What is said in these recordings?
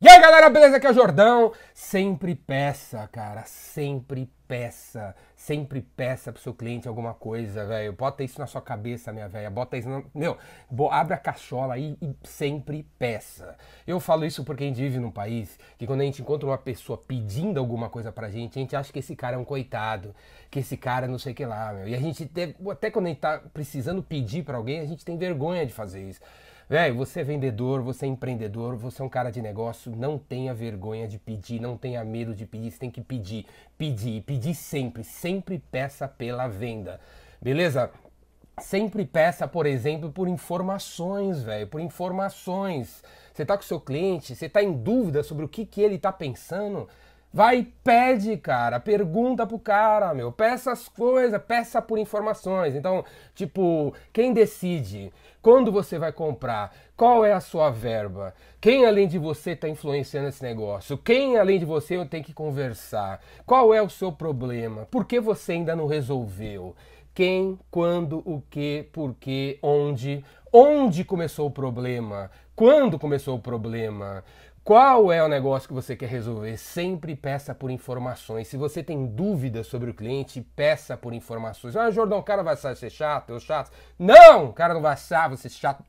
E aí galera, beleza? Aqui é o Jordão. Sempre peça, cara, sempre peça. Sempre peça pro seu cliente alguma coisa, velho. Bota isso na sua cabeça, minha velha. Bota isso na. Meu, abre a cachola aí e sempre peça. Eu falo isso porque a gente vive num país que quando a gente encontra uma pessoa pedindo alguma coisa pra gente, a gente acha que esse cara é um coitado, que esse cara não sei o que lá, meu. E a gente, até quando a gente tá precisando pedir para alguém, a gente tem vergonha de fazer isso. Velho, você é vendedor, você é empreendedor, você é um cara de negócio, não tenha vergonha de pedir, não tenha medo de pedir, você tem que pedir, pedir, pedir sempre, sempre peça pela venda. Beleza? Sempre peça, por exemplo, por informações, velho, por informações. Você tá com o seu cliente, você tá em dúvida sobre o que, que ele tá pensando, Vai e pede, cara. Pergunta pro cara, meu. Peça as coisas, peça por informações. Então, tipo, quem decide? Quando você vai comprar? Qual é a sua verba? Quem além de você está influenciando esse negócio? Quem além de você eu tenho que conversar? Qual é o seu problema? Por que você ainda não resolveu? Quem, quando, o que, por que, onde? Onde começou o problema? Quando começou o problema? Qual é o negócio que você quer resolver? Sempre peça por informações. Se você tem dúvidas sobre o cliente, peça por informações. Ah, Jordão, o cara vai ser chato, eu chato. Não, o cara não vai achar você chato.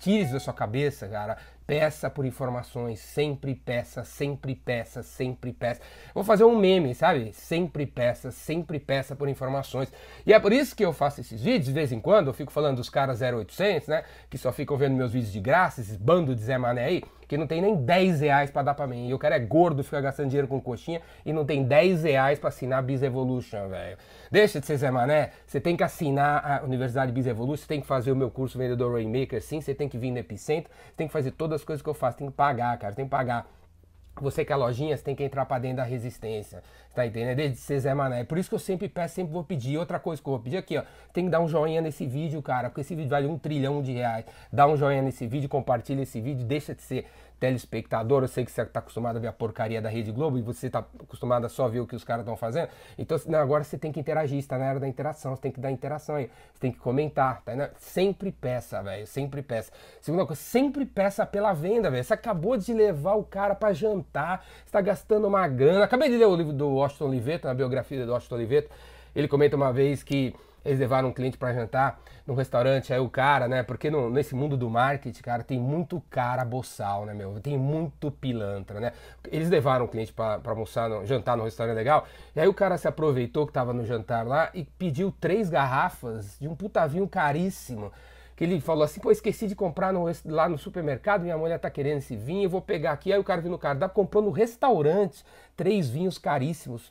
Tire isso da sua cabeça, cara. Peça por informações, sempre peça, sempre peça, sempre peça. Vou fazer um meme, sabe? Sempre peça, sempre peça por informações. E é por isso que eu faço esses vídeos, de vez em quando, eu fico falando dos caras 0800, né? Que só ficam vendo meus vídeos de graça, esses bando de Zé Mané aí que não tem nem 10 reais para dar para mim. E o cara é gordo, fica gastando dinheiro com coxinha e não tem 10 reais para assinar Biz Evolution, velho. Deixa de ser Zé Mané, você tem que assinar a Universidade Biz Evolution, você tem que fazer o meu curso Vendedor Rainmaker, sim, você tem que vir no Epicentro, tem que fazer todas as coisas que eu faço, tem que pagar, cara, tem que pagar. Você que é lojinha, você tem que entrar para dentro da resistência. Tá entendendo? Desde ser Zé Mané. Por isso que eu sempre peço, sempre vou pedir. Outra coisa que eu vou pedir aqui, ó. Tem que dar um joinha nesse vídeo, cara. Porque esse vídeo vale um trilhão de reais. Dá um joinha nesse vídeo, compartilha esse vídeo, deixa de ser telespectador, eu sei que você está acostumado a ver a porcaria da Rede Globo e você está acostumado a só ver o que os caras estão fazendo. Então, não, agora você tem que interagir, está na era da interação, você tem que dar interação aí, você tem que comentar, tá? Né? Sempre peça, velho, sempre peça. Segunda coisa, sempre peça pela venda, velho. Você acabou de levar o cara para jantar, está gastando uma grana. Acabei de ler o livro do Washington Oliveto, na biografia do Washington Oliveto. Ele comenta uma vez que eles levaram um cliente para jantar no restaurante, aí o cara, né? Porque no, nesse mundo do marketing, cara, tem muito cara boçal, né, meu? Tem muito pilantra, né? Eles levaram um cliente para almoçar, no, jantar no restaurante legal, e aí o cara se aproveitou que tava no jantar lá e pediu três garrafas de um puta vinho caríssimo. Que ele falou assim, pô, esqueci de comprar no, lá no supermercado, minha mulher tá querendo esse vinho, eu vou pegar aqui. Aí o cara viu no cara, comprou no restaurante três vinhos caríssimos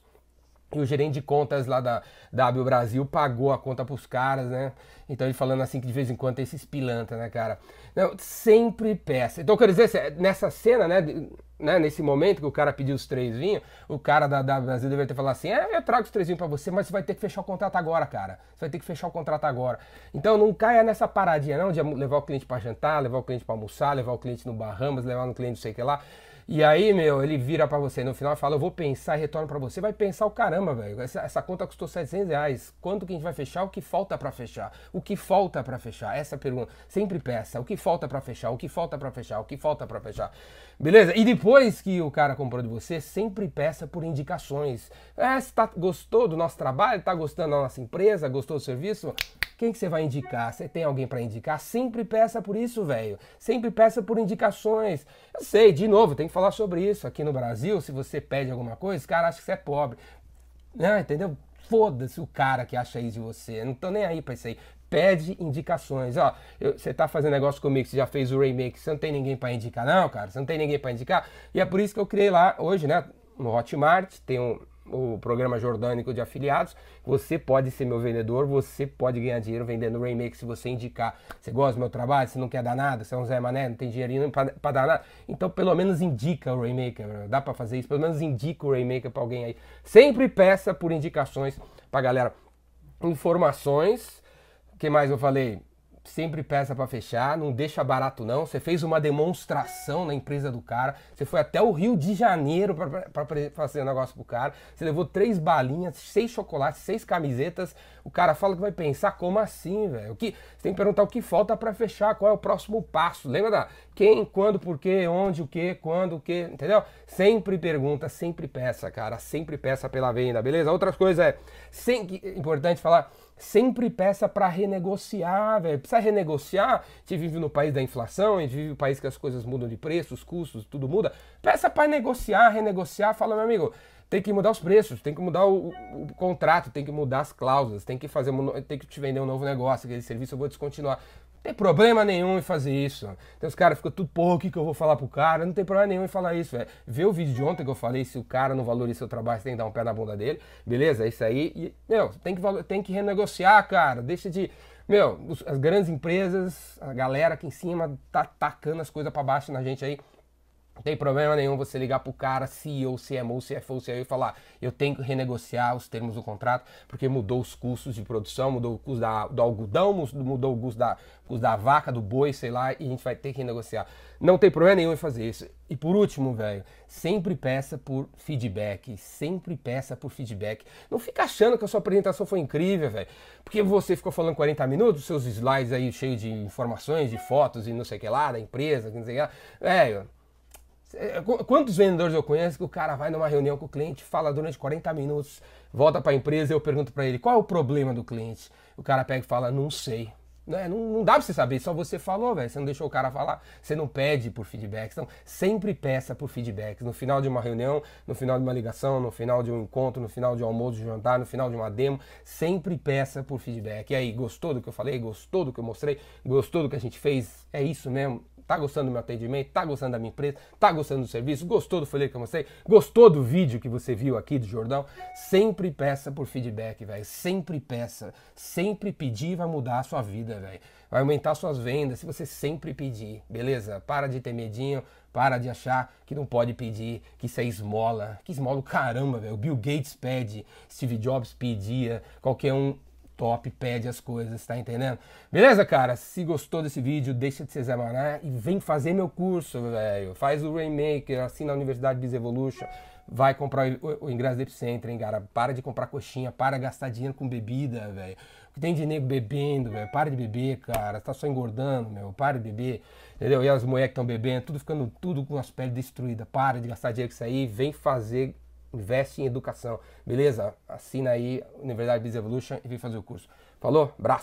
e o gerente de contas lá da, da Abil Brasil pagou a conta pros caras, né? Então ele falando assim que de vez em quando tem esses pilantra, né, cara? Não, sempre peça. Então, quer dizer, nessa cena, né, né, nesse momento que o cara pediu os três vinhos, o cara da, da Brasil deveria ter falado assim: é, eu trago os três vinhos pra você, mas você vai ter que fechar o contrato agora, cara. Você vai ter que fechar o contrato agora. Então não caia nessa paradinha, não, de levar o cliente para jantar, levar o cliente para almoçar, levar o cliente no Bahamas, levar o cliente não sei o que lá. E aí, meu, ele vira para você no final e fala: Eu vou pensar e retorno para você. Vai pensar o caramba, velho. Essa, essa, conta custou 700 reais. Quanto que a gente vai fechar? O que falta para fechar? O que falta para fechar? Essa é pergunta. Sempre peça: O que falta para fechar? O que falta para fechar? O que falta para fechar? Beleza? E depois que o cara comprou de você, sempre peça por indicações. É, se tá, gostou do nosso trabalho? Tá gostando da nossa empresa? Gostou do serviço? Quem que você vai indicar? Você tem alguém para indicar? Sempre peça por isso, velho. Sempre peça por indicações. Eu sei, de novo, tem que falar sobre isso. Aqui no Brasil, se você pede alguma coisa, os caras acham que você é pobre. Não, entendeu? Foda-se o cara que acha isso de você. Eu não tô nem aí pra isso aí. Pede indicações. Ó, você tá fazendo negócio comigo, você já fez o remake, você não tem ninguém para indicar, não, cara. Você não tem ninguém para indicar. E é por isso que eu criei lá hoje, né? No Hotmart, tem um, o programa Jordânico de afiliados. Você pode ser meu vendedor, você pode ganhar dinheiro vendendo Rainmaker se você indicar. Você gosta do meu trabalho, você não quer dar nada, você é um Zé Mané, não tem dinheirinho para dar nada. Então, pelo menos indica o Rainmaker. Dá para fazer isso, pelo menos indica o Rainmaker para alguém aí. Sempre peça por indicações pra galera. Informações. O que mais eu falei? Sempre peça para fechar, não deixa barato não. Você fez uma demonstração na empresa do cara, você foi até o Rio de Janeiro para fazer um negócio pro cara, você levou três balinhas, seis chocolates, seis camisetas. O cara fala que vai pensar, como assim, velho? Você tem que perguntar o que falta para fechar, qual é o próximo passo. Lembra da quem, quando, por quê, onde, o que, quando, o que, entendeu? Sempre pergunta, sempre peça, cara, sempre peça pela venda, beleza? Outras coisas é, sempre, importante falar, sempre peça para renegociar, velho. Precisa renegociar. A gente vive no país da inflação, a gente vive no país que as coisas mudam de preço, os custos, tudo muda. Peça para negociar, renegociar. Fala, meu amigo, tem que mudar os preços, tem que mudar o, o, o, contrato, tem que mudar as cláusulas, tem que fazer, tem que te vender um novo negócio, aquele serviço eu vou descontinuar. Tem problema nenhum em fazer isso. Então os caras ficam tudo, pô, o que, que eu vou falar pro cara? Não tem problema nenhum em falar isso, velho. Vê o vídeo de ontem que eu falei, se o cara não valoriza seu trabalho, você tem que dar um pé na bunda dele. Beleza? É isso aí. E, meu, tem que, tem que renegociar, cara. Deixa de. Meu, as grandes empresas, a galera aqui em cima tá tacando as coisas para baixo na gente aí. Não tem problema nenhum você ligar pro cara, CEO, CMO, CFO, CEO e falar: eu tenho que renegociar os termos do contrato porque mudou os custos de produção, mudou o custo da, do algodão, mudou o custo da, custo da vaca, do boi, sei lá, e a gente vai ter que renegociar. Não tem problema nenhum em fazer isso. E por último, velho, sempre peça por feedback. Sempre peça por feedback. Não fica achando que a sua apresentação foi incrível, velho. Porque você ficou falando 40 minutos, seus slides aí cheios de informações, de fotos e não sei o que lá, da empresa, não sei o que lá. Velho quantos vendedores eu conheço que o cara vai numa reunião com o cliente, fala durante 40 minutos, volta para a empresa eu pergunto para ele qual é o problema do cliente. O cara pega e fala, não sei. Não, não, não dá pra você saber, só você falou, velho. Você não deixou o cara falar, você não pede por feedback. Então, sempre peça por feedback. No final de uma reunião, no final de uma ligação, no final de um encontro, no final de um almoço, de um jantar, no final de uma demo, sempre peça por feedback. E aí, gostou do que eu falei? Gostou do que eu mostrei? Gostou do que a gente fez? É isso mesmo? Tá gostando do meu atendimento? Tá gostando da minha empresa? Tá gostando do serviço? Gostou do folheto que eu mostrei? Gostou do vídeo que você viu aqui do Jordão? Sempre peça por feedback, velho. Sempre peça. Sempre pedir vai mudar a sua vida, velho. Vai aumentar suas vendas se você sempre pedir, beleza? Para de ter medinho, para de achar que não pode pedir, que isso é esmola. Que esmola o caramba, velho. Bill Gates pede, Steve Jobs pedia, qualquer um top pede as coisas, tá entendendo? Beleza, cara? Se gostou desse vídeo, deixa de ser Mané e vem fazer meu curso, velho. Faz o Rainmaker, assina a Universidade Biz Evolution. Vai comprar o, o ingresso do Epicenter, hein, cara? Para de comprar coxinha, para de gastar dinheiro com bebida, velho. O que tem de nego bebendo, velho? Para de beber, cara. Tá só engordando, meu. Para de beber, entendeu? E as mulheres que estão bebendo, tudo ficando tudo com as peles destruídas. Para de gastar dinheiro com isso aí. Vem fazer investe em educação, beleza? Assina aí Universidade Biz Evolution e vem fazer o curso. Falou? Braço!